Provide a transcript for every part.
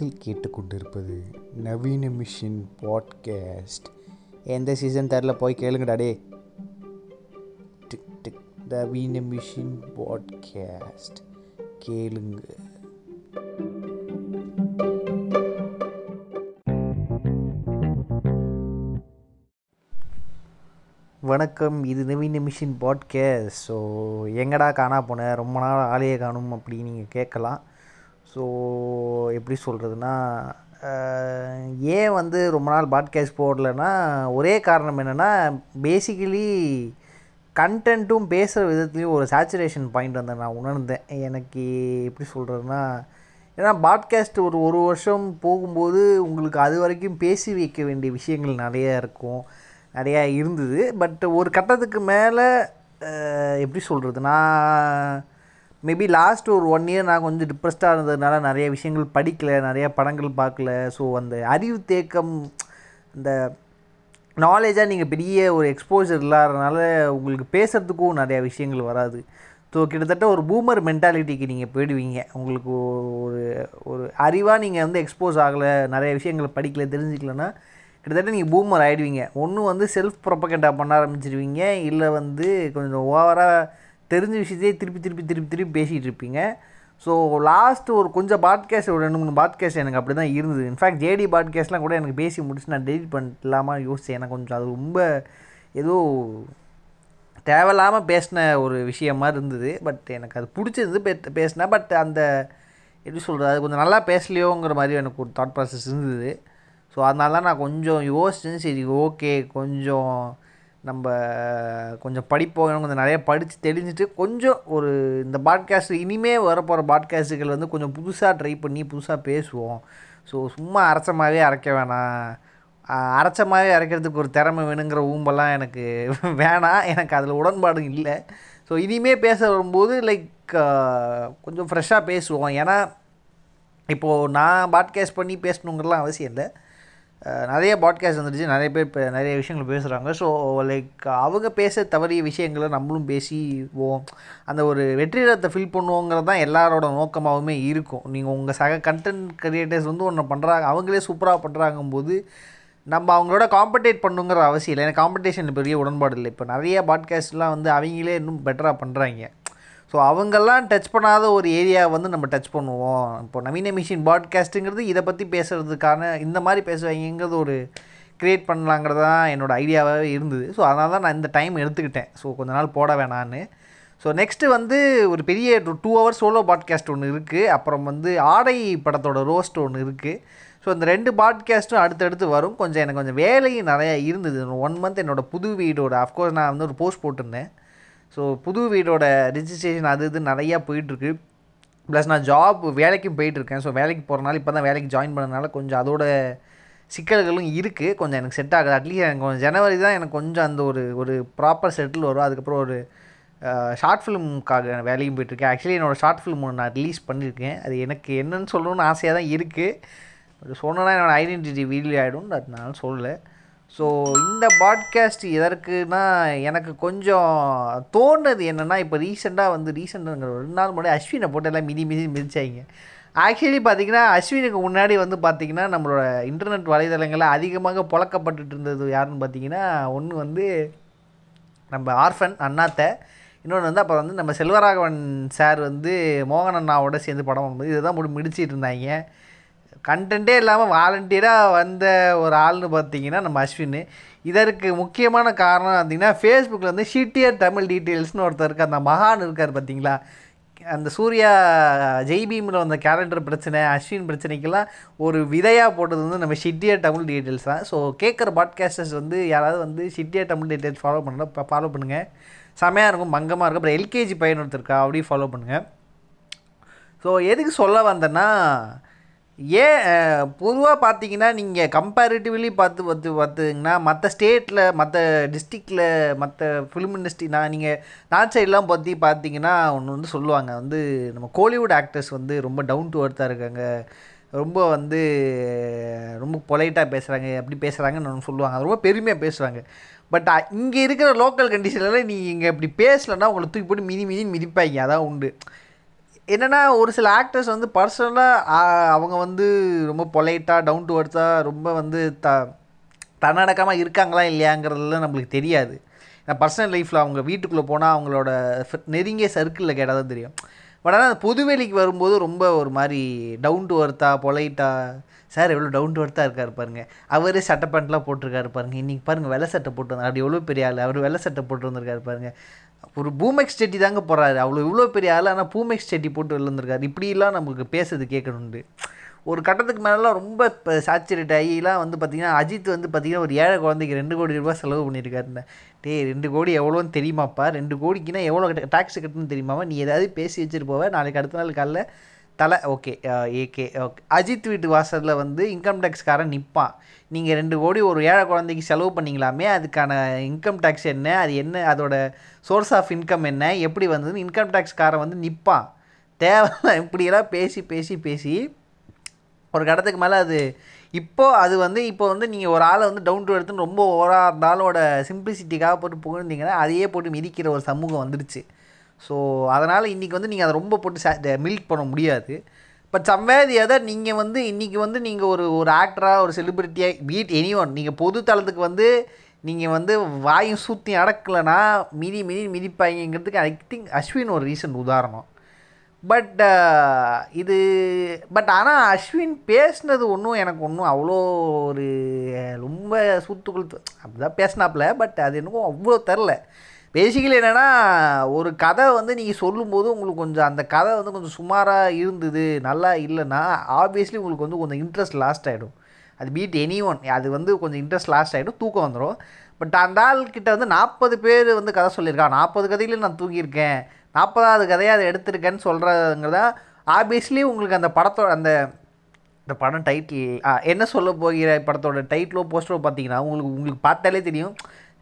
நீங்கள் கேட்டுக்கொண்டிருப்பது நவீன மிஷின் பாட்காஸ்ட். எந்த சீசன் தெரில போய் கேளுங்கடா டே டிக் டிக். நவீன மிஷின் பாட்காஸ்ட். கேளுங்க. வணக்கம். இது நவீன மிஷின் பாட்காஸ்ட். ஸோ எங்கடா காணா போனேன் ரொம்ப நாள் ஆலையை காணும் அப்படின்னு நீங்கள் கேட்கலாம். ஸோ எப்படி சொல்கிறதுனா ஏன் வந்து ரொம்ப நாள் பாட்காஸ்ட் போடலைன்னா ஒரே காரணம் என்னென்னா பேசிக்கலி கண்டென்ட்டும் பேசுகிற விதத்துலேயும் ஒரு சேச்சுரேஷன் பாயிண்ட் வந்து நான் உணர்ந்தேன். எனக்கு எப்படி சொல்கிறதுனா ஏன்னா பாட்காஸ்ட் ஒரு ஒரு வருஷம் போகும்போது உங்களுக்கு அது வரைக்கும் பேசி வைக்க வேண்டிய விஷயங்கள் நிறையா இருக்கும் நிறையா இருந்தது. பட் ஒரு கட்டத்துக்கு மேலே எப்படி சொல்கிறது நான் மேபி லாஸ்ட் ஒரு ஒன் இயர் நான் கொஞ்சம் டிப்ரெஸ்டாக இருந்ததுனால நிறைய விஷயங்கள் படிக்கலை நிறைய படங்கள் பார்க்கல. ஸோ அந்த அறிவு தேக்கம் இந்த நாலேஜாக நீங்கள் பெரிய ஒரு எக்ஸ்போஜர் இல்லாதனால உங்களுக்கு பேசுகிறதுக்கும் நிறையா விஷயங்கள் வராது. ஸோ கிட்டத்தட்ட ஒரு பூமர் மென்டாலிட்டிக்கு நீங்கள் போயிடுவீங்க. உங்களுக்கு ஒரு ஒரு அறிவாக நீங்கள் வந்து எக்ஸ்போஸ் ஆகலை நிறைய விஷயங்களை படிக்கல தெரிஞ்சுக்கலன்னா கிட்டத்தட்ட நீங்கள் பூமர் ஆகிடுவீங்க ஒன்று வந்து செல்ஃப் ப்ரொப்பகண்டா பண்ண ஆரம்பிச்சிருவீங்க. இல்லை வந்து கொஞ்சம் ஓவராக தெரிஞ்ச விஷயத்தையே திருப்பி திருப்பி திருப்பி திருப்பி பேசிகிட்டு இருப்பீங்க. ஸோ லாஸ்ட்டு ஒரு கொஞ்சம் பாட்காஸ்ட் ஒரு ரெண்டு மூணு பாட்காஸ்ட் எனக்கு அப்படி தான் இருந்தது இன்ஃபேக்ட் ஜேடி பாட்காஸ்ட்லாம் கூட எனக்கு பேசி முடிச்சு நான் டெலிட் பண்ணலாமா யோசித்தேன் எனக்கு கொஞ்சம் அது ரொம்ப ஏதோ தேவையில்லாமல் பேசின ஒரு விஷயமா இருந்தது. பட் எனக்கு அது பிடிச்சிருந்து பே பேசினேன். பட் அந்த எப்படி சொல்கிறது அது கொஞ்சம் நல்லா பேசலையோங்கிற மாதிரி எனக்கு ஒரு தாட் ப்ராசஸ் இருந்தது. ஸோ அதனால தான் நான் கொஞ்சம் யோசிச்சேன். சரி ஓகே கொஞ்சம் நம்ம கொஞ்சம் படிப்போம் கொஞ்சம் நிறைய படித்து தெரிஞ்சுட்டு கொஞ்சம் ஒரு இந்த பாட்காஸ்ட் இனிமேல் வரப்போகிற பாட்காஸ்ட்டுகள் வந்து கொஞ்சம் புதுசாக ட்ரை பண்ணி புதுசாக பேசுவோம். ஸோ சும்மா அரைச்சமாகவே அரைக்க வேணாம். அரைச்சமாகவே அரைக்கிறதுக்கு ஒரு திறமை வேணுங்கிற ஊம்பெல்லாம் எனக்கு வேணாம். எனக்கு அதில் உடன்பாடு இல்லை. ஸோ இனிமேல் பேச வரும்போது லைக் கொஞ்சம் ஃப்ரெஷ்ஷாக பேசுவோம். ஏன்னா இப்போது நான் பாட்காஸ்ட் பண்ணி பேசணுங்கிறலாம் அவசியம் இல்லை. நிறைய பாட்காஸ்ட் வந்துடுச்சு. நிறைய பேர் இப்போ நிறைய விஷயங்கள் பேசுகிறாங்க ஸோ லைக் அவங்க பேச தவறிய விஷயங்களை நம்மளும் பேசிவோம். அந்த ஒரு வெற்றிடத்தை ஃபில் பண்ணுவோங்கிறது தான் எல்லாரோட நோக்கமாகவுமே இருக்கும். நீங்கள் உங்கள் சக கண்டென்ட் கிரியேட்டர்ஸ் வந்து ஒன்று பண்ணுறாங்க அவங்களே சூப்பராக பண்ணுறாங்கும்போது நம்ம அவங்களோட காம்படேட் பண்ணுங்கிற அவசியம் இல்லை. ஏன்னா காம்படிஷன் பெரிய உடன்பாடு இல்லை. இப்போ நிறைய பாட்காஸ்ட்லாம் வந்து அவங்களே இன்னும் பெட்டராக பண்ணுறாங்க ஸோ அவங்கெல்லாம் டச் பண்ணாத ஒரு ஏரியா வந்து நம்ம டச் பண்ணுவோம். இப்போ நவீன மிஷின் பாட்காஸ்ட்டுங்கிறது இதை பற்றி பேசுகிறதுக்கான இந்த மாதிரி பேசுவாங்கிறது ஒரு க்ரியேட் பண்ணலாங்கிறது தான் என்னோடய ஐடியாவாகவே இருந்தது. ஸோ அதனால தான் நான் இந்த டைம் எடுத்துக்கிட்டேன். ஸோ கொஞ்ச நாள் போட வேணான்னு. ஸோ நெக்ஸ்ட்டு வந்து ஒரு பெரிய டூ ஹவர்ஸ் சோலோ பாட்காஸ்ட் ஒன்று இருக்குது அப்புறம் வந்து ஆடை படத்தோட ரோஸ்ட் ஒன்று இருக்குது ஸோ இந்த ரெண்டு பாட்காஸ்ட்டும் அடுத்தடுத்து வரும். கொஞ்சம் எனக்கு கொஞ்சம் வேலையும் நிறையா இருந்தது. ஒன் மந்த் என்னோடய புது வீடோட அஃப்கோர்ஸ் நான் வந்து ஒரு போஸ்ட் போட்டிருந்தேன். ஸோ புது வீடோட ரிஜிஸ்ட்ரேஷன் அது இது நிறையா போயிட்டுருக்கு. ப்ளஸ் நான் ஜாப் வேலைக்கும் போயிட்டுருக்கேன். ஸோ வேலைக்கு போகிறனால இப்போ தான் வேலைக்கு ஜாயின் பண்ணனால கொஞ்சம் அதோட சிக்கல்களும் இருக்குது கொஞ்சம் எனக்கு செட் ஆகுது அட்லீஸ்ட் எனக்கு கொஞ்சம் ஜனவரி தான் எனக்கு கொஞ்சம் அந்த ஒரு ஒரு ப்ராப்பர் செட்டில் வரும். அதுக்கப்புறம் ஒரு ஷார்ட் ஃபிலிமுக்காக வேலையும் போயிட்டுருக்கேன். ஆக்சுவலி என்னோடய ஷார்ட் ஃபிலிம் ஒன்று நான் ரிலீஸ் பண்ணியிருக்கேன். அது எனக்கு என்னென்னு சொல்லணும்னு ஆசையாக தான் இருக்குது சொன்னால் என்னோடய ஐடென்டிட்டி வீடியோ ஆகிடும் அதனால சொல்லலை. ஸோ இந்த பாட்காஸ்ட் எதற்குனா எனக்கு கொஞ்சம் தோணுது என்னென்னா இப்போ ரீசெண்டாக வந்து ரீசெண்டாக ரெண்டு நாள் முன்னாடி அஸ்வினை போட்டு எல்லாம் மிதி மிதி மிதிச்சாங்க ஆக்சுவலி பார்த்திங்கன்னா அஸ்வினுக்கு முன்னாடி வந்து பார்த்திங்கன்னா நம்மளோட இன்டர்நெட் வலைதளங்களில் அதிகமாக புழக்கப்பட்டு இருந்தது யாருன்னு பார்த்தீங்கன்னா ஒன்று வந்து நம்ம ஆர்ஃபன் அண்ணாத்தை இன்னொன்று வந்து அப்புறம் வந்து நம்ம செல்வராகவன் சார் வந்து மோகன் அண்ணாவோட சேர்ந்து படம் பண்ணும்போது இதுதான் முடி முடிச்சிட்டு இருந்தாங்க. கண்டென்ட்டே இல்லாமல் வாலண்டியராக வந்த ஒரு ஆள்னு பார்த்தீங்கன்னா நம்ம அஸ்வின். இதற்கு முக்கியமான காரணம் பார்த்தீங்கன்னா ஃபேஸ்புக்கில் வந்து ஷிட்டியர் தமிழ் டீட்டெயில்ஸ்னு ஒருத்தர் இருக்கார். அந்த மகான் இருக்கார் பார்த்தீங்களா அந்த சூர்யா ஜெய்பீமில் வந்த கேலண்டர் பிரச்சனை அஸ்வின் பிரச்சனைக்கெல்லாம் ஒரு விதையாக போட்டது வந்து நம்ம ஷிட்டியர் தமிழ் டீட்டெயில்ஸ் தான். ஸோ கேட்குற பாட்காஸ்டர்ஸ் வந்து யாராவது வந்து ஷிட்டியர் தமிழ் டீட்டெயில்ஸ் ஃபாலோ பண்ணலாம் ஃபாலோ பண்ணுங்கள் செமையாக இருக்கும் பங்கமாக இருக்கும். அப்புறம் எல்கேஜி பையன் ஒருத்தருக்கா அப்படியே ஃபாலோ பண்ணுங்கள் ஸோ எதுக்கு சொல்ல வந்தேன்னா ஏன் பொதுவாக பார்த்தீங்கன்னா நீங்கள் கம்பேரிட்டிவ்லி பார்த்து பார்த்து பார்த்துங்கன்னா மற்ற ஸ்டேட்டில் மற்ற டிஸ்ட்ரிக்டில் மற்ற ஃபிலிம் இண்டஸ்ட்ரி நான் நீங்கள் நார்த் சைட்லாம் பற்றி பார்த்தீங்கன்னா ஒன்று வந்து சொல்லுவாங்க. வந்து நம்ம கோலிவுட் ஆக்டர்ஸ் வந்து ரொம்ப டவுன் டு அர்த்தாக இருக்காங்க. ரொம்ப வந்து ரொம்ப பொலைட்டாக பேசுகிறாங்க அப்படி பேசுகிறாங்கன்னு ஒன்று சொல்லுவாங்க. ரொம்ப பெருமையாக பேசுகிறாங்க பட் இங்கே இருக்கிற லோக்கல் கண்டிஷன்லாம் நீ இங்கே இப்படி பேசலைன்னா உங்களை தூக்கி போட்டு மிதி மிதின்னு மிதிப்பாங்க. அதான் உண்டு. என்னென்னா ஒரு சில ஆக்டர்ஸ் வந்து பர்சனலாக அவங்க வந்து ரொம்ப பொலைட்டாக டவுன் டு அர்த்தாக ரொம்ப வந்து த தன்னடக்கமாக இருக்காங்களா இல்லையாங்கிறதுலாம் நம்மளுக்கு தெரியாது. ஏன்னா பர்சனல் லைஃப்பில் அவங்க வீட்டுக்குள்ளே போனால் அவங்களோட நெருங்கிய சர்க்கிளில் கேட்டால் தான் தெரியும். பட் ஆனால் அந்த பொதுவெளிக்கு வரும்போது ரொம்ப ஒரு மாதிரி டவுன் டு அர்த்தாக பொலைட்டாக சார் எவ்வளோ டவுன் டு அர்த்தாக இருக்காரு பாருங்கள் அவரே சட்டை பேண்ட்லாம் போட்டிருக்காரு பாருங்க. இன்றைக்கி பாருங்கள் வெள்ளை சட்டை போட்டு வந்தார். அப்படி எவ்வளோ பெரிய ஆள். அவர் வெள்ளை சட்டை போட்டு வந்திருக்காரு பாருங்க. ஒரு பூமெக்ஸ் செட்டி தாங்க போகிறாரு அவ்வளோ இவ்வளோ பெரிய ஆள் ஆனால் பூமெக்ஸ் செட்டி போட்டு வெளில இப்படிலாம் நமக்கு பேசுறது கேட்கணுண்டு. ஒரு கட்டத்துக்கு மேலாம் ரொம்ப இப்போ சாச்சுரேட் ஆகிலாம் வந்து பார்த்திங்கன்னா அஜித் வந்து பார்த்திங்கன்னா ஒரு ஏழை குழந்தைக்கு ரெண்டு கோடி ரூபாய் செலவு பண்ணியிருக்காருன்னு டேய் ரெண்டு கோடி எவ்வளோன்னு தெரியுமாப்பா? ரெண்டு கோடிக்குன்னா எவ்வளோ டேக்ஸ் கட்டணும்னு தெரியுமாவா? நீ ஏதாவது பேசி வச்சுட்டு போவ நாளைக்கு அடுத்த நாள் காலைல தலை ஓகே ஏகே ஓகே அஜித் வீட்டு வாசலில் வந்து இன்கம் டேக்ஸ்காரன் நிற்பான் நீங்கள் ரெண்டு கோடி ஒரு ஏழை குழந்தைக்கு செலவு பண்ணீங்களாமே அதுக்கான இன்கம் டேக்ஸ் என்ன அது என்ன அதோட சோர்ஸ் ஆஃப் இன்கம் என்ன எப்படி வந்ததுன்னு இன்கம் டேக்ஸ்காரன் வந்து நிற்பான் தேவை இப்படியெல்லாம் பேசி பேசி பேசி ஒரு கடத்துக்கு மேலே அது இப்போது அது வந்து இப்போ வந்து நீங்கள் ஒரு ஆளை வந்து டவுன் டு எடுத்துன்னு ரொம்ப ஓவராக இருந்தாலோட சிம்பிளிசிட்டிக்காக போட்டு புகழ்ந்தீங்கன்னா அதையே போட்டு மிதிக்கிற ஒரு சமூகம் வந்துடுச்சு ஸோ அதனால் இன்றைக்கி வந்து நீங்கள் அதை ரொம்ப போட்டு மில்க் பண்ண முடியாது. பட் சம்வேதி அதை நீங்கள் வந்து இன்றைக்கி வந்து நீங்கள் ஒரு ஒரு ஆக்டராக ஒரு செலிப்ரிட்டியாக பீட் எனி ஒன் நீங்கள் பொது தளத்துக்கு வந்து நீங்கள் வந்து வாயும் சூத்தி அடக்கலைன்னா மிதி மிதி மிதிப்பாங்கிறதுக்கு ஐ திங்க் அஸ்வின் ஒரு ரீசன் உதாரணம். பட் uh, இது பட் ஆனால் அஸ்வின் பேசுனது ஒன்றும் எனக்கு ஒன்றும் அவ்வளோ ஒரு ரொம்ப சூத்துக்குள் அப்படிதான் பேசினாப்புல பட் அது என்னமோ அவ்வளோ தெரில பேசிக்கலி என்னென்னா ஒரு கதை வந்து நீங்கள் சொல்லும்போது உங்களுக்கு கொஞ்சம் அந்த கதை வந்து கொஞ்சம் சுமாராக இருந்தது நல்லா இல்லைன்னா ஆப்வியஸ்லி உங்களுக்கு வந்து கொஞ்சம் இன்ட்ரெஸ்ட் லாஸ்ட் ஆகிடும் அது பீட் எனி ஒன் அது வந்து கொஞ்சம் இன்ட்ரெஸ்ட் லாஸ்ட் ஆகிடும் தூக்கம் வந்துடும் பட் அந்த ஆள்கிட்ட வந்து நாற்பது பேர் வந்து கதை சொல்லியிருக்கான் நாற்பது கதையிலையும் நான் தூங்கியிருக்கேன். நாற்பதாவது கதையை அதை எடுத்திருக்கேன்னு சொல்கிறதுங்கிறதா ஆப்வியஸ்லி உங்களுக்கு அந்த படத்தோட அந்த இந்த படம் டைட்டில் என்ன சொல்ல போகிற படத்தோட டைட்டிலோ போஸ்டரோ பார்த்தீங்கன்னா உங்களுக்கு உங்களுக்கு பார்த்தாலே தெரியும்.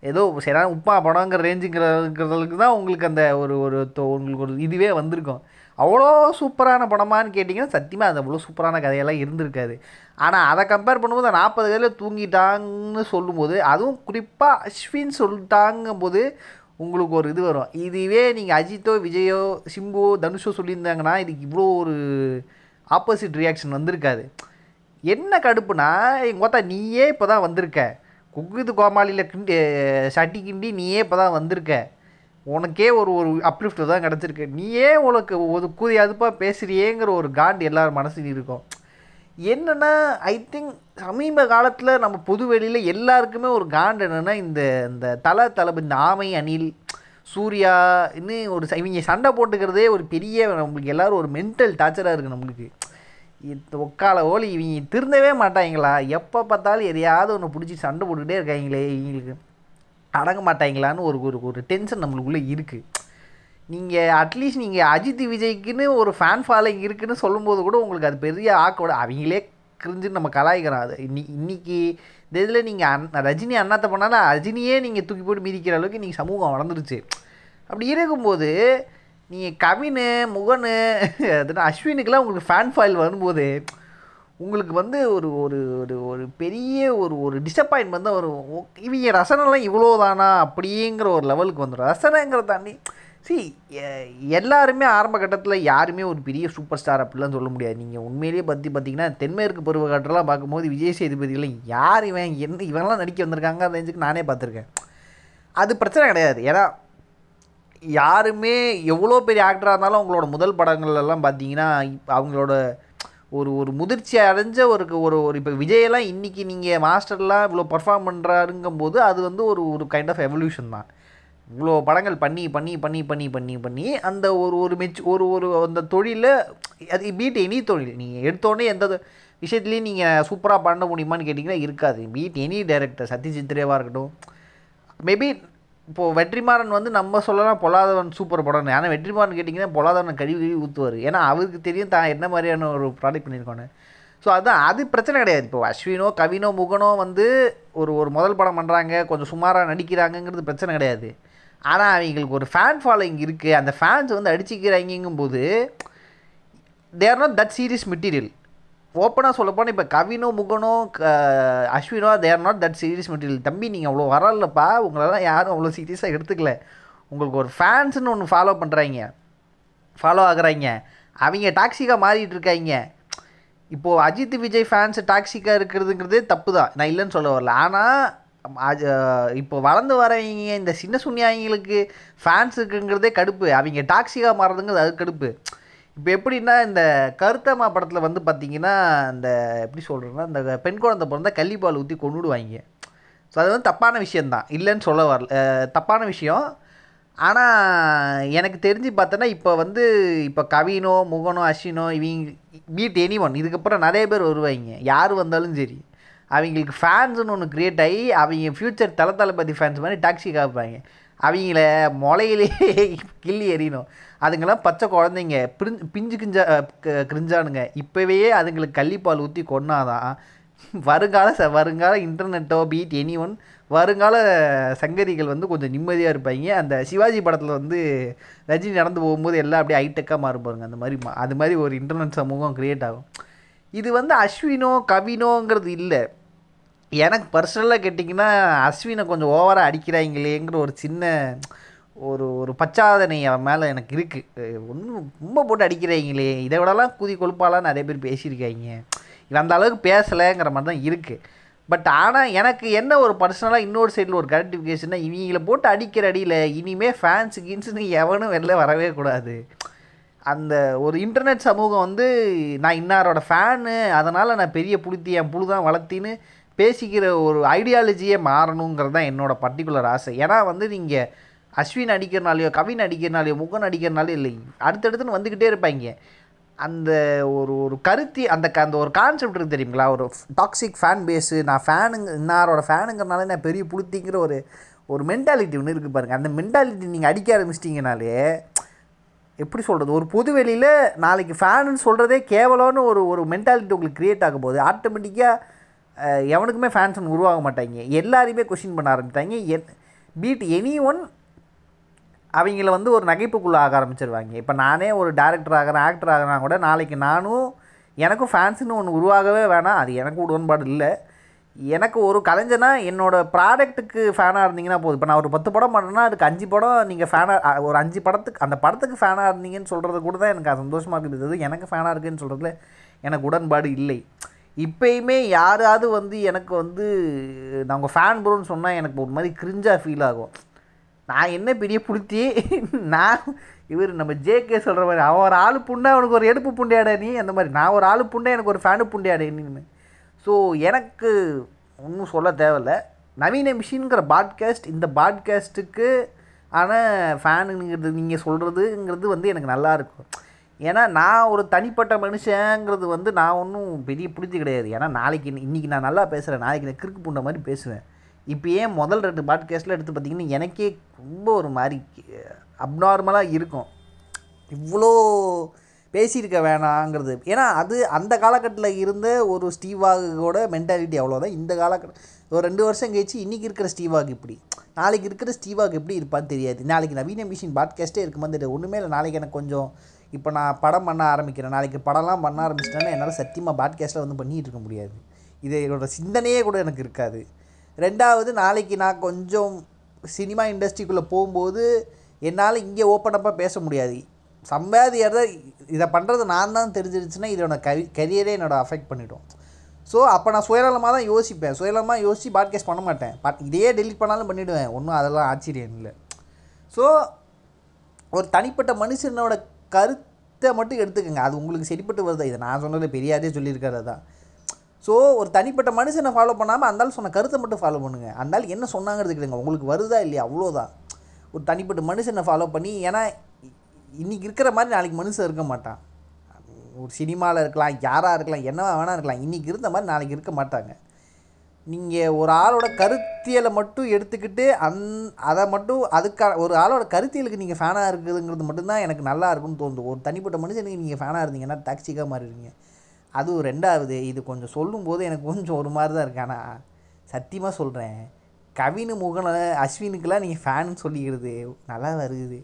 ஏதோ சரியான உப்பா படங்கிற ரேஞ்சுங்கிறதுக்கு தான் உங்களுக்கு அந்த ஒரு ஒரு தொ- உங்களுக்கு ஒரு இதுவே வந்திருக்கும். அவ்வளோ சூப்பரான படமானு கேட்டிங்கன்னா சத்தியமாக அது அவ்வளோ சூப்பரான கதையெல்லாம் இருந்திருக்காது. ஆனால் அதை கம்பேர் பண்ணும்போது நாற்பது கதையில் தூங்கிட்டாங்கன்னு சொல்லும்போது அதுவும் குறிப்பாக அஸ்வின் சொல்லிட்டாங்கும்போது உங்களுக்கு ஒரு இது வரும். இதுவே நீங்கள் அஜித்தோ விஜயோ சிம்புவோ தனுஷோ சொல்லியிருந்தாங்கன்னா இதுக்கு இவ்வளோ ஒரு ஆப்போசிட் ரியாக்ஷன் வந்திருக்காது. என்ன கடுப்புனா எங்கள் பார்த்தா நீயே இப்போ தான் வந்திருக்க. குக்குது கோமாளியில் கிண்டி சட்டி கிண்டி நீயே இப்போ தான் வந்திருக்க. உனக்கே ஒரு ஒரு அப்லிஃப்ட் தான் கிடச்சிருக்கு. நீயே உனக்கு ஒரு கூதி அதுப்பாக பேசுகிறியேங்கிற ஒரு காண்டு எல்லார் மனசுலையும் இருக்கும். என்னென்னா ஐ திங்க் சமீப காலத்தில் நம்ம பொது வெளியில் எல்லாருக்குமே ஒரு காண்டு என்னென்னா இந்த இந்த தலை தளபதி இந்த ஆமை அணில் சூர்யா இன்னும் ஒரு இவங்க சண்டை போட்டுக்கிறதே ஒரு பெரிய நம்மளுக்கு எல்லாரும் ஒரு மென்டல் டார்ச்சராக இருக்குது நம்மளுக்கு. இந்த உக்கால ஓலி இவங்க திருந்தவே மாட்டாங்களா எப்போ பார்த்தாலும் எதையாவது ஒன்று பிடிச்சி சண்டை போட்டுக்கிட்டே இருக்காங்களே இவங்களுக்கு. அடங்க மாட்டாங்களான்னு ஒரு ஒரு ஒரு டென்ஷன் நம்மளுக்குள்ளே இருக்குது நீங்கள் அட்லீஸ்ட் நீங்கள் அஜித் விஜய்க்குன்னு ஒரு ஃபேன் ஃபாலோயிங் இருக்குன்னு சொல்லும்போது கூட உங்களுக்கு அது பெரிய ஆக்கோட அவங்களே கிரிஞ்சு நம்ம கலாய்க்கிறோம் அது. இன்னி இன்றைக்கி இந்த இதில் நீங்கள் அன் ரஜினி அண்ணாத்த பண்ணாலும் ரஜினியே நீங்கள் தூக்கி போட்டு மிதிக்கிற அளவுக்கு நீங்கள் சமூகம் வளர்ந்துருச்சு. அப்படி இருக்கும்போது நீங்கள் கவின் முகன் அதுனா அஸ்வினுக்கெல்லாம் உங்களுக்கு ஃபேன் ஃபைல் வரும்போது உங்களுக்கு வந்து ஒரு ஒரு ஒரு ஒரு பெரிய ஒரு ஒரு டிசப்பாயின்மெண்ட் தான் வரும். இவங்க ரசனைலாம் இவ்வளோ தானா அப்படிங்கிற ஒரு லெவலுக்கு வந்துடும் ரசனைங்கிற தாண்டி சி எல்லாருமே ஆரம்ப கட்டத்தில் யாருமே ஒரு பெரிய சூப்பர் ஸ்டார் அப்படிலாம் சொல்ல முடியாது. நீங்கள் உண்மையிலேயே பற்றி பார்த்தீங்கன்னா தென்மேற்கு பருவக்காட்டெல்லாம் பார்க்கும்போது விஜய் சேதுபதியெல்லாம் யார் இவன் என்ன இவங்கெல்லாம் நடிக்க வந்திருக்காங்க அந்த நானே பார்த்துருக்கேன். அது பிரச்சனை கிடையாது. ஏன்னா யாருமே எவ்வளோ பெரிய ஆக்டராக இருந்தாலும் அவங்களோட முதல் படங்கள் எல்லாம் பார்த்தீங்கன்னா அவங்களோட ஒரு ஒரு முதிர்ச்சி அடைஞ்ச ஒரு ஒரு ஒரு இப்போ விஜயெல்லாம் இன்றைக்கி நீங்கள் மாஸ்டர்லாம் இவ்வளோ பர்ஃபார்ம் பண்ணுறாருங்கும்போது அது வந்து ஒரு ஒரு கைண்ட் ஆஃப் எவல்யூஷன் தான். இவ்வளோ படங்கள் பண்ணி பண்ணி பண்ணி பண்ணி பண்ணி பண்ணி அந்த ஒரு ஒரு மெச் ஒரு ஒரு அந்த தொழிலில் அது பீட் எனி தொழில். நீங்கள் எடுத்தோடனே எந்த விஷயத்துலையும் நீங்கள் சூப்பராக பண்ண முடியுமான்னு கேட்டிங்கன்னா இருக்காது. Be it any director Satyajit ரேவாக இருக்கட்டும். மேபி இப்போது வெற்றிமாறன் வந்து நம்ம சொல்லலாம் பொல்லாதவன் சூப்பர் படம்னு ஆனால் வெற்றிமாறன் கேட்டிங்கன்னா பொல்லாதவன் கழுவி கழுவி ஊற்றுவார் ஏன்னா அவருக்கு தெரியும் தான் என்ன மாதிரியான ஒரு ப்ராடக்ட் பண்ணியிருக்கோன்னு ஸோ அதுதான் அது பிரச்சனை கிடையாது. இப்போ அஸ்வினோ கவினோ முகனோ வந்து ஒரு ஒரு முதல் படம் பண்ணுறாங்க கொஞ்சம் சுமாராக நடிக்கிறாங்கங்கிறது பிரச்சனை கிடையாது. ஆனால் அவங்களுக்கு ஒரு ஃபேன் ஃபாலோயிங் இருக்குது அந்த ஃபேன்ஸ் வந்து அடிச்சுக்கிறாங்கங்கும்போது they're not that serious material ஓப்பனாக சொல்லப்போனால் இப்போ கவினோ முகனோ க அஸ்வினோ they're not that serious material தம்பி நீங்கள் அவ்வளோ வரலப்பா. உங்களெல்லாம் யாரும் அவ்வளோ சீரியஸாக எடுத்துக்கல. உங்களுக்கு ஒரு ஃபேன்ஸ்னு ஒன்று ஃபாலோ பண்ணுறாங்க ஃபாலோ ஆகுறாங்க. அவங்க டாக்ஸிக்காக மாறிட்டு இருக்காங்க. இப்போது அஜித் விஜய் ஃபேன்ஸ் டாக்ஸிக்காக இருக்கிறதுங்கிறதே தப்பு தான் நான் இல்லைன்னு சொல்ல வரல. ஆனால் இப்போ வளர்ந்து வரவங்க இந்த சின்ன சுண்ணியாங்களுக்கு ஃபேன்ஸ் இருக்குங்கிறதே கடுப்பு. அவங்க டாக்ஸிக்காக மாறுறதுங்கிறது அது கடுப்பு. இப்போ எப்படின்னா இந்த கருத்தம்மா படத்தில் வந்து பார்த்தீங்கன்னா இந்த எப்படி சொல்கிறேன்னா இந்த பெண் குழந்தை பிறந்தா கள்ளிப்பால் ஊற்றி கொண்டுடுவாங்க ஸோ அது வந்து தப்பான விஷயந்தான் இல்லைன்னு சொல்ல வரல. தப்பான விஷயம். ஆனால் எனக்கு தெரிஞ்சு பார்த்தோன்னா இப்போ வந்து இப்போ கவினோ முகனோ அஸ்வினோ இவங்க பீட் எனி ஒன் இதுக்கப்புறம் நிறைய பேர் வருவாங்க. யார் வந்தாலும் சரி. அவங்களுக்கு ஃபேன்ஸுன்னு ஒன்று க்ரியேட் ஆகி அவங்க ஃப்யூச்சர் தள தளபதி ஃபேன்ஸ் மாதிரி டாக்ஸி காப்பாங்க அவங்கள முளையிலே கிள்ளி எறியணும். அதுங்கெல்லாம் பச்சை குழந்தைங்க. பிரிஞ்சு பிஞ்சு கிஞ்சா க- கிரிஞ்சானுங்க. இப்போவே அதுங்களுக்கு கள்ளிப்பால் ஊற்றி கொன்னாதான் வருங்கால ச வருங்கால இன்டர்நெட்டோ பீட் எனி ஒன் வருங்கால சங்கதிகள் வந்து கொஞ்சம் நிம்மதியாக இருப்பாங்க. அந்த சிவாஜி படத்தில் வந்து ரஜினி நடந்து போகும்போது எல்லாம் அப்படியே ஹைடெக்காக மாறும் பாருங்க. அந்த மாதிரி மா- அது மாதிரி ஒரு இன்டர்நெட் சமூகம் க்ரியேட் ஆகும். இது வந்து அஸ்வினோ கவினோங்கிறது இல்லை. எனக்கு பர்சனலாக கேட்டிங்கன்னா அஸ்வினை கொஞ்சம் ஓவராக அடிக்கிறாங்களேங்கிற ஒரு சின்ன ஒரு ஒரு பச்சாதனை அவன் மேலே எனக்கு இருக்குது ஒன்றும் ரொம்ப போட்டு அடிக்கிறாங்களே இதை விடலாம் குதி கொழுப்பாலாம் நிறைய பேர் பேசியிருக்காங்க. இவன் அந்த அளவுக்கு பேசலைங்கிற மாதிரி தான் இருக்குது பட் ஆனால் எனக்கு என்ன ஒரு பர்சனலாக இன்னொரு சைடில் ஒரு கிராட்டிஃபிகேஷன்னா இவங்களை போட்டு அடிக்கிற அடியில் இனிமேல் ஃபேன்ஸு கீன்ஸுன்னு எவனும் வெளில வரவே கூடாது. அந்த ஒரு இன்டர்நெட் சமூகம் வந்து நான் இன்னாரோட ஃபேனு அதனால் நான் பெரிய புளுத்தி என் புழு தான் வளர்த்தின்னு பேசிக்கிற ஒரு ஐடியாலஜியே மாறணுங்கிறது தான் என்னோட பர்டிகுலர் ஆசை. ஏன்னா வந்து நீங்கள் அஸ்வின் அடிக்கிறனாலையோ கவின் அடிக்கிறனாலையோ முகன் அடிக்கிறனாலையோ இல்லை அடுத்தடுத்துன்னு வந்துக்கிட்டே இருப்பாங்க. அந்த ஒரு ஒரு கருத்தி அந்த க- அந்த ஒரு கான்செப்ட் இருக்குது தெரியுங்களா? ஒரு டாக்ஸிக் ஃபேன் பேஸு நான் ஃபேனுங்க இன்னாரோட ஃபேனுங்கிறனால நான் பெரிய புளுத்திங்கிற ஒரு ஒரு மென்டாலிட்டி ஒன்று இருக்குது பாருங்கள் அந்த மென்டாலிட்டி நீங்கள் அடிக்க ஆரம்பிச்சிட்டிங்கனாலே எப்படி சொல்கிறது ஒரு பொது வெளியில் நாளைக்கு ஃபேனுன்னு சொல்கிறதே கேவலம்னு ஒரு ஒரு மென்டாலிட்டி உங்களுக்கு க்ரியேட் ஆக போகுது ஆட்டோமேட்டிக்காக எவனுக்குமே ஃபேன்ஸ் உருவாக மாட்டாங்க எல்லாரையுமே கொஷின் பண்ண ஆரம்பித்தாங்க என் பீட் எனி ஒன் அவங்கள வந்து ஒரு நகைப்புக்குள்ளே ஆக ஆரம்பிச்சிருவாங்க இப்போ நானே ஒரு டேரக்டர் ஆகிறேன் ஆக்டர் ஆகிறேன் கூட நாளைக்கு நானும் எனக்கும் ஃபேன்ஸுன்னு ஒன்று உருவாகவே வேணாம். அது எனக்கு உடன்பாடு இல்லை. எனக்கு ஒரு கலைஞனா என்னோடய ப்ராடக்ட்டுக்கு ஃபேனாக இருந்தீங்கன்னா போதும். இப்போ நான் ஒரு பத்து படம் பண்ணேன்னா அதுக்கு அஞ்சு படம் நீங்கள் ஃபேனாக ஒரு அஞ்சு படத்துக்கு அந்த படத்துக்கு ஃபேனாக இருந்தீங்கன்னு சொல்கிறது கூட தான் எனக்கு சந்தோஷமாக இருக்குது. எனக்கு ஃபேனாக இருக்குதுன்னு சொல்கிறதுல எனக்கு உடன்பாடு இல்லை. இப்போயுமே யாராவது வந்து எனக்கு வந்து நான் உங்கள் ஃபேன் ப்ரோன்னு சொன்னால் எனக்கு ஒரு மாதிரி கிரிஞ்சாக ஃபீல் ஆகும். நான் என்ன பெரிய புளுத்தி நான் இவர் நம்ம ஜேகே சொல்கிற மாதிரி அவன் ஒரு ஆள் புண்டை அவனுக்கு ஒரு எடுப்பு புண்டையாட நீ? அந்த மாதிரி. நான் ஒரு ஆள் புண்டை எனக்கு ஒரு ஃபேனு புண்டையாட நீன்னு ஸோ எனக்கு ஒன்றும் சொல்ல தேவையில்ல. நவீன மிஷின்ங்கிற பாட்காஸ்ட் இந்த பாட்காஸ்ட்டுக்கு ஆனால் ஃபேனுங்கிறது நீங்கள் சொல்கிறதுங்கிறது வந்து எனக்கு நல்லாயிருக்கும் ஏன்னா நான் ஒரு தனிப்பட்ட மனுஷங்கிறது வந்து நான் ஒன்றும் பெரிய பிடிச்சி கிடையாது. ஏன்னா நாளைக்கு இன்றைக்கி நான் நல்லா பேசுகிறேன் நாளைக்கு நான் கிறுக்கு பூண்ட மாதிரி பேசுவேன். இப்போ ஏன் முதல் ரெண்டு பாட்காஸ்ட்டில் எடுத்து பார்த்திங்கன்னா எனக்கே ரொம்ப ஒரு மாதிரி அப்நார்மலாக இருக்கும். இவ்வளோ பேசியிருக்க வேணாங்கிறது. ஏன்னா அது அந்த காலகட்டத்தில் இருந்த ஒரு ஸ்டீவாகோட மென்டாலிட்டி அவ்வளோதான் இந்த காலகட்டம் ஒரு ரெண்டு வருஷம் கழிச்சு இன்றைக்கி இருக்கிற ஸ்டீவாக் இப்படி. நாளைக்கு இருக்கிற ஸ்டீவாக் எப்படி இருப்பான்னு தெரியாது. நாளைக்கு நவீன மிஷின் பாட்காஸ்ட்டே இருக்குமா தெரியாது. ஒன்றுமே இல்லை. நாளைக்கு எனக்கு கொஞ்சம் இப்போ நான் படம் பண்ண ஆரம்பிக்கிறேன். நாளைக்கு படம்லாம் பண்ண ஆரம்பிச்சிட்டேன்னா என்னால் சத்தியமாக பாட்காஸ்ட்டில் வந்து பண்ணிகிட்டு இருக்க முடியாது. இது என்னோட சிந்தனையே கூட எனக்கு இருக்காது. ரெண்டாவது நாளைக்கு நான் கொஞ்சம் சினிமா இண்டஸ்ட்ரிக்குள்ளே போகும்போது என்னால் இங்கே ஓப்பனப்பாக பேச முடியாது. சம்பாதியார் இதை பண்ணுறது நான் தான் தெரிஞ்சிருச்சுன்னா இதோட கரி கரியரே என்னோட அஃபெக்ட் பண்ணிவிடும் ஸோ அப்போ நான் சுயநலமாக தான் யோசிப்பேன். சுயநலமாக யோசித்து பாட்காஸ்ட் பண்ண மாட்டேன். பட் இதையே டெலிட் பண்ணாலும் பண்ணிவிடுவேன் ஒன்றும் அதெல்லாம் ஆச்சரியம் இல்லை. ஸோ ஒரு தனிப்பட்ட மனுஷனோட கருத்தை மட்டும் எடுத்துக்கோங்க. அது உங்களுக்கு சரிப்பட்டு வருது? இதை நான் சொன்னதில் பெரியாரே சொல்லியிருக்கிறது தான் ஸோ ஒரு தனிப்பட்ட மனுஷனை ஃபாலோ பண்ணாமல் அந்தாலும் சொன்ன கருத்தை மட்டும் ஃபாலோ பண்ணுங்கள் அந்தாலும் என்ன சொன்னாங்கிறது கேளுங்க. உங்களுக்கு வருதா இல்லையா? அவ்வளோதான் ஒரு தனிப்பட்ட மனுஷனை ஃபாலோ பண்ணி ஏன்னா இன்றைக்கி இருக்கிற மாதிரி நாளைக்கு மனுஷன் இருக்க மாட்டான். ஒரு சினிமாவில் இருக்கலாம் யாராக இருக்கலாம் என்னவா வேணா இருக்கலாம் இன்றைக்கி இருந்த மாதிரி நாளைக்கு இருக்க மாட்டாங்க. நீங்கள் ஒரு ஆளோட கருத்தியலை மட்டும் எடுத்துக்கிட்டு அந் அதை மட்டும் அதுக்கான ஒரு ஆளோட கருத்தியலுக்கு நீங்கள் ஃபேனாக இருக்குதுங்கிறது மட்டும்தான் எனக்கு நல்லா இருக்கும்னு தோணுது. ஒரு தனிப்பட்ட மனுஷனுக்கு நீங்கள் ஃபேனாக இருந்தீங்கன்னா டாக்ஸிக்காக மாறிடுவீங்க. அதுவும் ரெண்டாவது. இது கொஞ்சம் சொல்லும்போது எனக்கு கொஞ்சம் ஒரு மாதிரி தான் இருக்கு. ஆனால் சத்தியமாக சொல்கிறேன் கவினு முகன அஸ்வினுக்கெல்லாம் நீங்கள் ஃபேனுன்னு சொல்லிக்கிறது நல்லா வருது.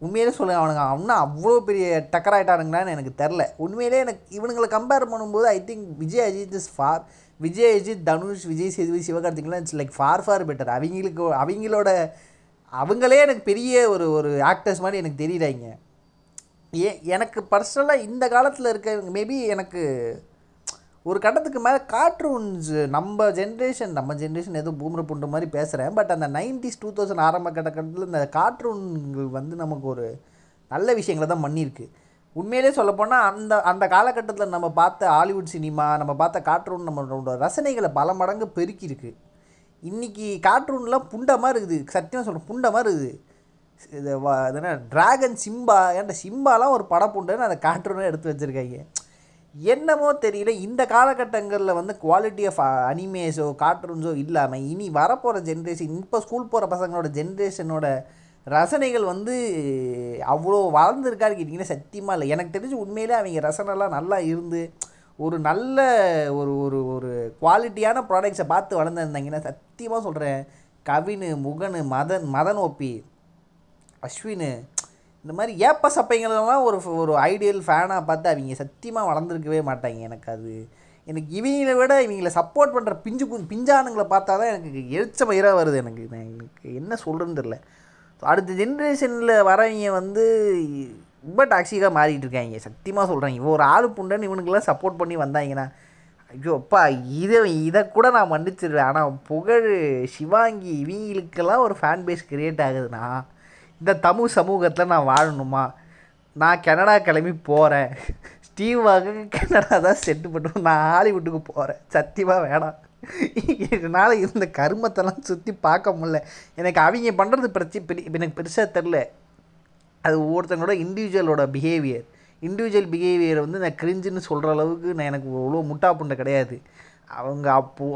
உண்மையிலே சொல்லுங்கள் அவனுங்க அவனும் அவ்வளோ பெரிய டக்கராயிட்டானுங்களான்னு எனக்கு தெரில உண்மையிலே எனக்கு இவனுங்களை கம்பேர் பண்ணும்போது I think Vijay Ajith is far Vijay Ajith Dhanush Vijay Sethupathi சிவகார்த்திகெலாம் it's like far far better அவங்களுக்கு அவங்களோட அவங்களே எனக்கு பெரிய ஒரு ஒரு ஆக்டர்ஸ் மாதிரி எனக்கு தெரியுறாங்க ஏ எனக்கு பர்சனலாக இந்த காலத்தில் இருக்க மேபி எனக்கு ஒரு கட்டத்துக்கு மேலே கார்ட்டூன்ஸ் நம்ம ஜென்ரேஷன் நம்ம ஜென்ரேஷன் ஏதோ பூமர புண்டு மாதிரி பேசுகிறேன் பட் அந்த நைன்டிஸ் டூ தௌசண்ட் ஆரம்ப கட்டத்தில் இந்த கார்ட்டூன்கள் வந்து நமக்கு ஒரு நல்ல விஷயங்களை தான் பண்ணியிருக்கு. உண்மையிலே சொல்லப்போனால் அந்த அந்த காலகட்டத்தில் நம்ம பார்த்த ஹாலிவுட் சினிமா நம்ம பார்த்த கார்ட்டூன் நம்மளோட ரசனைகளை பல மடங்கு பெருக்கியிருக்கு. இன்றைக்கி கார்ட்டூன்லாம் புண்டமாக இருக்குது. சத்தியமாக சொல்கிறேன் புண்டமாக இருக்குது. இது வ- என்ன டிராகன் சிம்பா ஏன்டா சிம்பாலாம் ஒரு படம் புண்டுன்னு அந்த கார்ட்டூனை எடுத்து வச்சுருக்காங்க என்னமோ தெரியல இந்த காலகட்டங்களில் வந்து குவாலிட்டி ஆஃப் அனிமேஸோ கார்ட்டூன்ஸோ இல்லாமல் இனி வரப்போகிற ஜென்ரேஷன் இப்போ ஸ்கூல் போகிற பசங்களோட ஜென்ரேஷனோட ரசனைகள் வந்து அவ்வளோ வளர்ந்துருக்காரு கேட்டிங்கன்னா சத்தியமாக இல்லை. எனக்கு தெரிஞ்சு உண்மையிலே அவங்க ரசனைலாம் நல்லா இருந்து ஒரு நல்ல ஒரு ஒரு ஒரு குவாலிட்டியான ப்ராடக்ட்ஸை பார்த்து வளர்ந்துருந்தாங்கன்னா சத்தியமாக சொல்கிறேன் கவின் முகன் மதன் மதன் ஓப்பி அஸ்வின் இந்த மாதிரி ஏப்ப சப்பைங்களெல்லாம் ஒரு ஒரு ஐடியல் ஃபேனாக பார்த்து அவங்க சத்தியமாக வளர்ந்துருக்கவே மாட்டாங்க. எனக்கு அது எனக்கு இவங்களை விட இவங்களை சப்போர்ட் பண்ணுற பிஞ்சு கு- பிஞ்சானுங்களை பார்த்தா தான் எனக்கு எரிச்ச பயிராக வருது. எனக்கு நான் எனக்கு என்ன சொல்கிறேன்னு தெரில அடுத்த ஜென்ரேஷனில் வரவங்க வந்து ரொம்ப டாக்ஸிக்காக மாறிட்டு இருக்காங்க. சத்தியமாக சொல்கிறேன் இவன் ஒரு ஆளு புண்டன்னு இவனுக்கெல்லாம் சப்போர்ட் பண்ணி வந்தாங்கன்னா ஐயோ அப்பா இதை இதை கூட நான் மன்னிச்சிடுவேன் ஆனால் புகழ் சிவாங்கி இவங்களுக்கெல்லாம் ஒரு ஃபேன் பேஸ் கிரியேட் ஆகுதுன்னா இந்த தமிழ் சமூகத்தில் நான் வாழணுமா? நான் கனடா கிளம்பி போகிறேன் ஸ்டீவாக கனடா தான் செட்டு பண்ணுவோம் நான் ஹாலிவுட்டுக்கு போகிறேன் சத்தியமாக வேணாம். என்னால் இருந்த கருமத்தெல்லாம் சுற்றி பார்க்க முடில எனக்கு அவங்க பண்ணுறது பிரச்சனை எனக்கு பெருசாக தெரில அது ஒவ்வொருத்தங்களோட இண்டிவிஜுவலோட பிஹேவியர் இண்டிவிஜுவல் பிஹேவியர் வந்து நான் கிரிஞ்சுன்னு சொல்கிற அளவுக்கு நான் எனக்கு அவ்வளோ முட்டா புண்டை கிடையாது. அவங்க அப்போ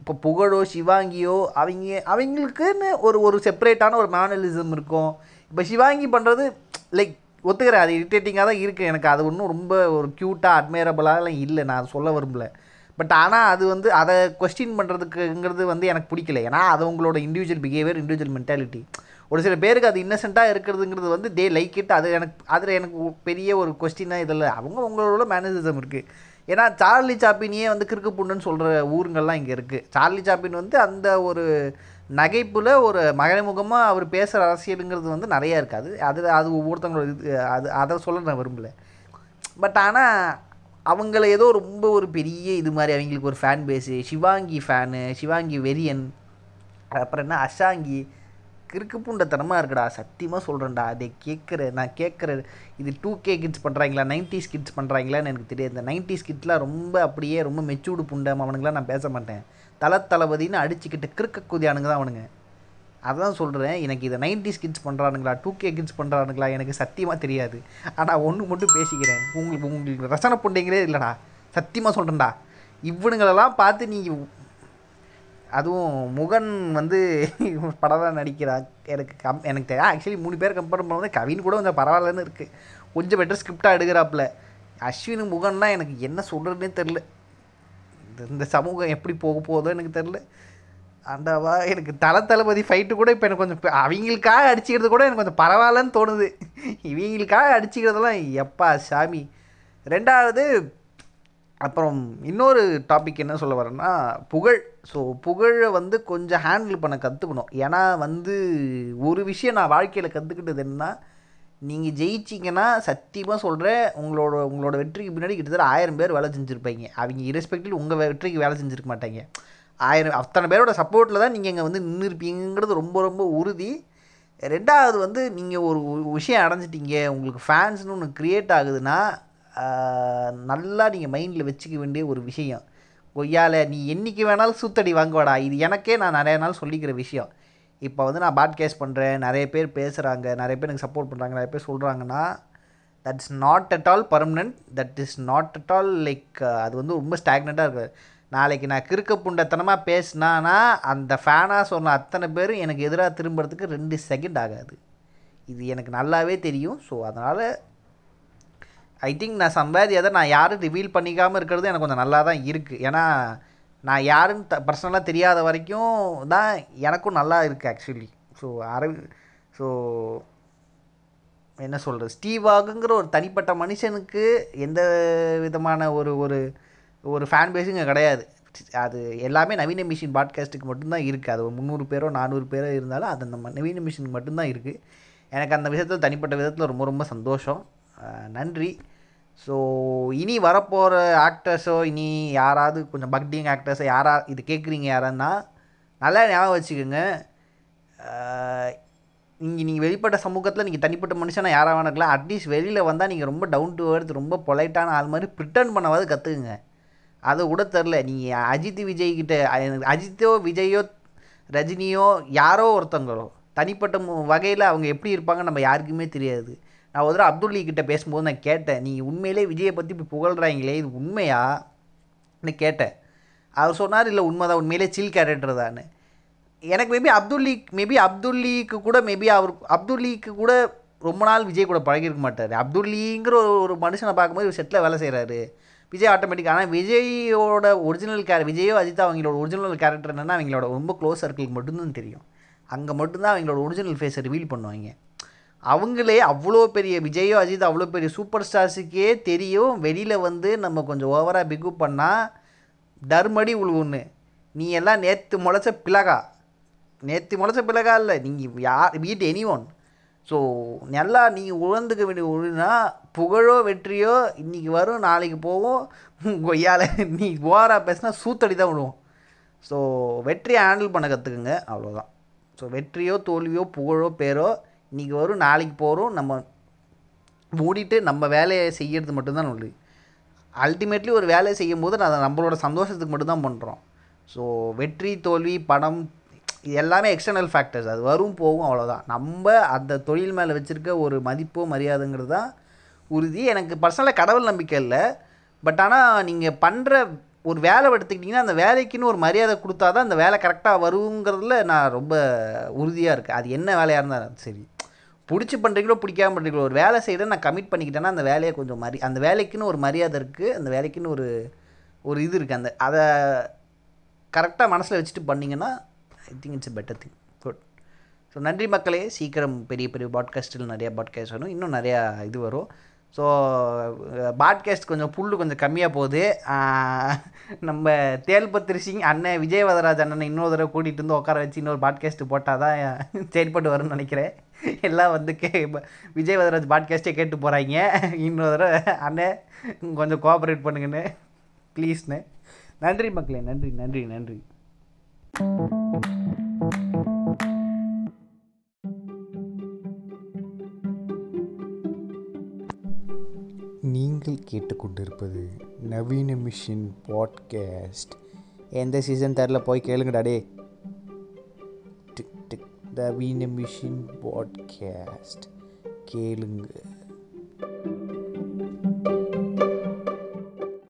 இப்போ புகழோ சிவாங்கியோ அவங்க அவங்களுக்குன்னு ஒரு ஒரு செப்பரேட்டான ஒரு மேனலிசம் இருக்கும். இப்போ சிவாங்கி பண்ணுறது லைக் ஒத்துக்கிறேன் அது இரிட்டேட்டிங்காக தான் இருக்குது எனக்கு அது ஒன்றும் ரொம்ப ஒரு க்யூட்டாக அட்மைரபிளாலாம் இல்லை. நான் அதை சொல்ல விரும்பலை. பட் ஆனால் அது வந்து அதை கொஸ்டின் பண்ணுறதுக்குங்கிறது வந்து எனக்கு பிடிக்கல. ஏன்னா அது உங்களோட இண்டிவிஜுவல் பிஹேவியர் இண்டிவிஜுவல் மென்டாலிட்டி ஒரு சில பேருக்கு அது இன்னசென்ட்டாக இருக்கிறதுங்கிறது வந்து தே லைக் இட் அது எனக்கு அதில் எனக்கு பெரிய ஒரு கொஸ்டினாக இதில் அவங்க உங்களோட மேனேஜிசம் இருக்குது ஏன்னா சார்லி சாப்பினியே வந்து கிறுக்கு புண்ணுன்னு சொல்கிற ஊருங்கள்லாம் இங்கே இருக்குது சார்லி சாப்பின் வந்து அந்த ஒரு நகைப்பில் ஒரு மறைமுகமாக அவர் பேசுகிற அரசியலுங்கிறது வந்து நிறையா இருக்குது அது அது அது ஒவ்வொருத்தவங்களோட இது அது அதை சொல்ல நான் விரும்பலை. பட் ஆனால் அவங்கள ஏதோ ரொம்ப ஒரு பெரிய இது மாதிரி அவங்களுக்கு ஒரு fan base Sivaangi fan Sivaangi வெரியன் அப்புறம் என்ன அஷாங்கி கிறுக்கு பூண்டத்தனமாக இருக்குடா சத்தியமாக சொல்கிறேன்டா அதை கேட்குற நான் கேட்குற இது டூ கே கிட்ஸ் பண்ணுறாங்களா நைன்டிஸ் கிட்ஸ் பண்ணுறாங்களான்னு எனக்கு தெரியாது. இந்த நைன்டிஸ் கிட்ஸ்லாம் ரொம்ப அப்படியே ரொம்ப மெச்சூர்டு புண்டம் அவனுங்களாம் நான் பேச மாட்டேன். தள தளபதின்னு அடிச்சுக்கிட்டு கிறுக்க குதியானுங்க தான் அவனுங்க. அதான் சொல்கிறேன் எனக்கு இதை நைன்டிஸ் கிட்ஸ் பண்ணுறானுங்களா டூ கே கிட்ஸ் பண்ணுறானுங்களா எனக்கு சத்தியமாக தெரியாது. ஆனால் ஒன்று மட்டும் பேசிக்கிறேன். உங்களுக்கு உங்களுக்கு ரசனை புண்டைங்களே இல்லைடா. சத்தியமாக சொல்கிறேன்டா இவனுங்களெல்லாம் பார்த்து நீங்கள் அதுவும் முகன் வந்து படம் நடிக்கிறான் எனக்கு கம் எனக்கு தெரியா ஆக்சுவலி மூணு பேர் கம்பேர் பண்ணும்போது கவின் கூட கொஞ்சம் பரவாயில்லன்னு இருக்குது கொஞ்சம் பெட்டர் ஸ்கிரிப்டாக எடுக்கிறாப்புல. அஸ்வின் முகன்லாம் எனக்கு என்ன சொல்கிறதுனே தெரில இந்த இந்த சமூகம் எப்படி போக போதோ எனக்கு தெரில ஆண்டாவா எனக்கு தல தளபதி ஃபைட்டு கூட இப்போ எனக்கு கொஞ்சம் அவங்களுக்காக அடிச்சுக்கிறது கூட எனக்கு கொஞ்சம் பரவாயில்லன்னு தோணுது. இவங்களுக்காக அடிச்சுக்கிறதெல்லாம் எப்பா சாமி. ரெண்டாவது அப்புறம் இன்னொரு டாபிக் என்ன சொல்ல வரேன்னா புகழ். ஸோ புகழை வந்து கொஞ்சம் ஹேண்டில் பண்ண கற்றுக்கணும் ஏன்னா வந்து ஒரு விஷயம் நான் வாழ்க்கையில் கற்றுக்கிட்டது என்னன்னா நீங்கள் ஜெயிச்சிங்கன்னா சத்தியமாக சொல்கிறேன் உங்களோட உங்களோட வெற்றிக்கு பின்னாடி கிட்டத்தட்ட ஆயிரம் பேர் வேலை செஞ்சுருப்பீங்க. அவங்க இரஸ்பெக்டிவ் உங்கள் வெற்றிக்கு வேலை செஞ்சுருக்க மாட்டாங்க. ஆயிரம் அத்தனை பேரோட சப்போர்ட்டில் தான் நீங்கள் இங்கே வந்து நின்றுருப்பீங்கிறது ரொம்ப ரொம்ப உறுதி. ரெண்டாவது வந்து நீங்கள் ஒரு விஷயம் அடைஞ்சிட்டீங்க உங்களுக்கு ஃபேன்ஸ்னு ஒன்று க்ரியேட் ஆகுதுன்னா நல்லா நீங்கள் மைண்டில் வச்சுக்க வேண்டிய ஒரு விஷயம். கொய்யால நீ என்னைக்கு வேணாலும் சூத்தடி வாங்குவாடா இது எனக்கே நான் நிறைய நாள் சொல்லிக்கிற விஷயம். இப்போ வந்து நான் பாட்காஸ்ட் பண்ணுறேன் நிறைய பேர் பேசுகிறாங்க நிறைய பேர் எனக்கு சப்போர்ட் பண்ணுறாங்க நிறைய பேர் சொல்கிறாங்கன்னா that's not at all permanent that is not at all like அது வந்து ரொம்ப ஸ்டாக்னண்ட்டாக இருக்குது நாளைக்கு நான் கிறுக்க புண்டத்தனமாக பேசினானா அந்த ஃபேனாக சொன்ன அத்தனை பேரும் எனக்கு எதிராக திரும்புறதுக்கு ரெண்டு செகண்ட் ஆகாது. இது எனக்கு நல்லாவே தெரியும். ஸோ அதனால் ஐ திங்க் நான் சம்பாதியதை நான் யாரும் ரிவீல் பண்ணிக்காமல் இருக்கிறது எனக்கு கொஞ்சம் நல்லா தான் இருக்குது ஏன்னா நான் யாருன்னு த பர்சனலாக தெரியாத வரைக்கும் தான் எனக்கும் நல்லா இருக்குது ஆக்சுவலி ஸோ அரவி ஸோ என்ன சொல்கிறது ஸ்டீவாகுங்கிற ஒரு தனிப்பட்ட மனுஷனுக்கு எந்த விதமான ஒரு ஒரு ஒரு ஃபேன் பேஸும் இங்கே கிடையாது. அது எல்லாமே நவீன மிஷின் பாட்காஸ்ட்டுக்கு மட்டும்தான் இருக்குது அது ஒரு முந்நூறு பேரோ நானூறு பேரோ இருந்தாலும் அது அந்த நவீன மிஷினுக்கு மட்டும்தான் இருக்குது எனக்கு அந்த விஷயத்தில் தனிப்பட்ட விதத்தில் ரொம்ப ரொம்ப சந்தோஷம். நன்றி. ஸோ இனி வரப்போகிற ஆக்டர்ஸோ இனி யாராவது கொஞ்சம் பக்டிங் ஆக்டர்ஸோ யாரா இது கேட்குறீங்க யாரான்னா நல்லா ஞாபகம் வச்சுக்கோங்க. நீங்கள் நீங்கள் வெளிப்பட்ட சமூகத்தில் நீங்கள் தனிப்பட்ட மனுஷனாக யாராக வேணாக்கலாம் அட்லீஸ்ட் வெளியில் வந்தால் நீங்கள் ரொம்ப டவுன் டு earth ரொம்ப பொலைட்டான ஆள் மாதிரி ப்ரிட்டன் பண்ணவாது கற்றுக்குங்க அதை விட தெரில நீங்கள் அஜித் விஜய்கிட்ட அஜித்தோ விஜயோ ரஜினியோ யாரோ ஒருத்தங்களோ தனிப்பட்ட வகையில் அவங்க எப்படி இருப்பாங்க நம்ம யாருக்குமே தெரியாது. நான் ஒரு தடவை அப்துல்லி கிட்ட பேசும்போது நான் கேட்டேன் நீங்கள் உண்மையிலே விஜயை பற்றி இப்போ புகழ்கிறாங்களே இது உண்மையா? நான் கேட்டேன். அவர் சொன்னார் இல்லை உண்மைதான் உண்மையிலே சில் கேரக்டர் தான் எனக்கு மேபி அப்துல்லி மேபி அப்துல்லிக்கு கூட மேபி அவர் அப்துல்லிக்கு கூட ரொம்ப நாள் விஜய் கூட பழகிருக்க மாட்டார். அப்துல்லிங்கிற ஒரு ஒரு மனுஷனை பார்க்கும்போது ஒரு செட்டில் வேலை செய்கிறாரு விஜய் ஆட்டோமேட்டிக் ஆனால் விஜயோட ஒரிஜினல் கேர விஜயோ அஜித்தா அவங்களோட ஒரிஜினல் கேரக்டர் என்னென்னா அவங்களோட ரொம்ப க்ளோஸ் சர்க்கிளுக்கு மட்டும்தான் தெரியும். அங்கே மட்டும்தான் அவங்களோட ஒரிஜினல் ஃபேஸை ரிவீல் பண்ணுவாங்க. அவங்களே அவ்வளோ பெரிய விஜயோ அஜித் அவ்வளோ பெரிய சூப்பர் ஸ்டார்ஸுக்கே தெரியும். வெளியில் வந்து நம்ம கொஞ்சம் ஓவராக பிகு பண்ணால் டர்மடி உழுவுன்னு. நீ எல்லாம் நேற்று முளைச்ச பிளகா. நேற்று முளைச்ச பிளகா இல்லை நீங்கள் யார் வீட் எனி ஒன் ஸோ நல்லா நீங்கள் உழந்துக்க வேண்டிய ஒழுனா புகழோ வெற்றியோ இன்றைக்கி வரும் நாளைக்கு போகும். கொய்யால் நீ ஓவராக பேசினா சூத்தடி தான் விடுவோம். ஸோ வெற்றியை ஹேண்டில் பண்ண கற்றுக்குங்க அவ்வளோதான் ஸோ வெற்றியோ தோல்வியோ புகழோ பேரோ இன்றைக்கி வரும் நாளைக்கு போகிறோம் நம்ம மூடிட்டு நம்ம வேலையை செய்யறது மட்டும்தான் நல்லது. அல்டிமேட்லி ஒரு வேலையை செய்யும் போது நான் அதை நம்மளோட சந்தோஷத்துக்கு மட்டும்தான் பண்ணுறோம் ஸோ வெற்றி தோல்வி பணம் எல்லாமே எக்ஸ்டர்னல் ஃபேக்டர்ஸ் அது வரும் போகும் அவ்வளோதான் நம்ம அந்த தொழில் மேலே வச்சுருக்க ஒரு மதிப்போ மரியாதைங்கிறது தான் உறுதி. எனக்கு பர்சனலாக கடவுள் நம்பிக்கை இல்லை. பட் ஆனால் நீங்கள் பண்ணுற ஒரு வேலை எடுத்துக்கிட்டிங்கன்னா அந்த வேலைக்குன்னு ஒரு மரியாதை கொடுத்தா தான் அந்த வேலை கரெக்டாக வருங்கிறதுல நான் ரொம்ப உறுதியாக இருக்கேன். அது என்ன வேலையாக இருந்தாலும் சரி. பிடிச்சி பண்ணுறீங்களோ பிடிக்காம பண்ணுறீங்களோ ஒரு வேலை செய்கிறேன் நான் கமிட் பண்ணிக்கிட்டேன்னா அந்த வேலையை கொஞ்சம் மரி அந்த வேலைக்குன்னு ஒரு மரியாதை இருக்குது அந்த வேலைக்குன்னு ஒரு ஒரு இது இருக்குது அந்த அதை கரெக்டாக மனசில் வச்சுட்டு பண்ணிங்கன்னா I think it's better thing good so நன்றி மக்களே. சீக்கிரம் பெரிய பெரிய பாட்காஸ்ட்டில் நிறையா பாட்காஸ்ட் வரும். இன்னும் நிறையா இது வரும். ஸோ பாட்காஸ்ட் கொஞ்சம் புல் கொஞ்சம் கம்மியாக போகுது. நம்ம தேல்பத்திரி சிங் அண்ணன் விஜயவதராஜ் அண்ணனை இன்னொரு தடவை கூட்டிகிட்டு வந்து உட்கார வச்சு இன்னொரு பாட்காஸ்ட் போட்டால் தான் செயல்பட்டு வரும்னு நினைக்கிறேன். எல்லாம் வந்து கே விஜயவதராஜ் பாட்காஸ்ட்டே கேட்டு போகிறாங்க இன்னொரு தடவை அண்ணன் கொஞ்சம் கோஆப்ரேட் பண்ணுங்கண்ணே. ப்ளீஸ்ண்ணே நன்றி மக்களே. நன்றி நன்றி நன்றி. நீங்கள் கேட்டுக்கொண்டிருப்பது நவீன மிஷின் பாட்காஸ்ட். எந்த சீசன் தரல போய் கேளுங்கடா டே டிக் டிக். நவீன மிஷின் பாட்காஸ்ட். கேளுங்க.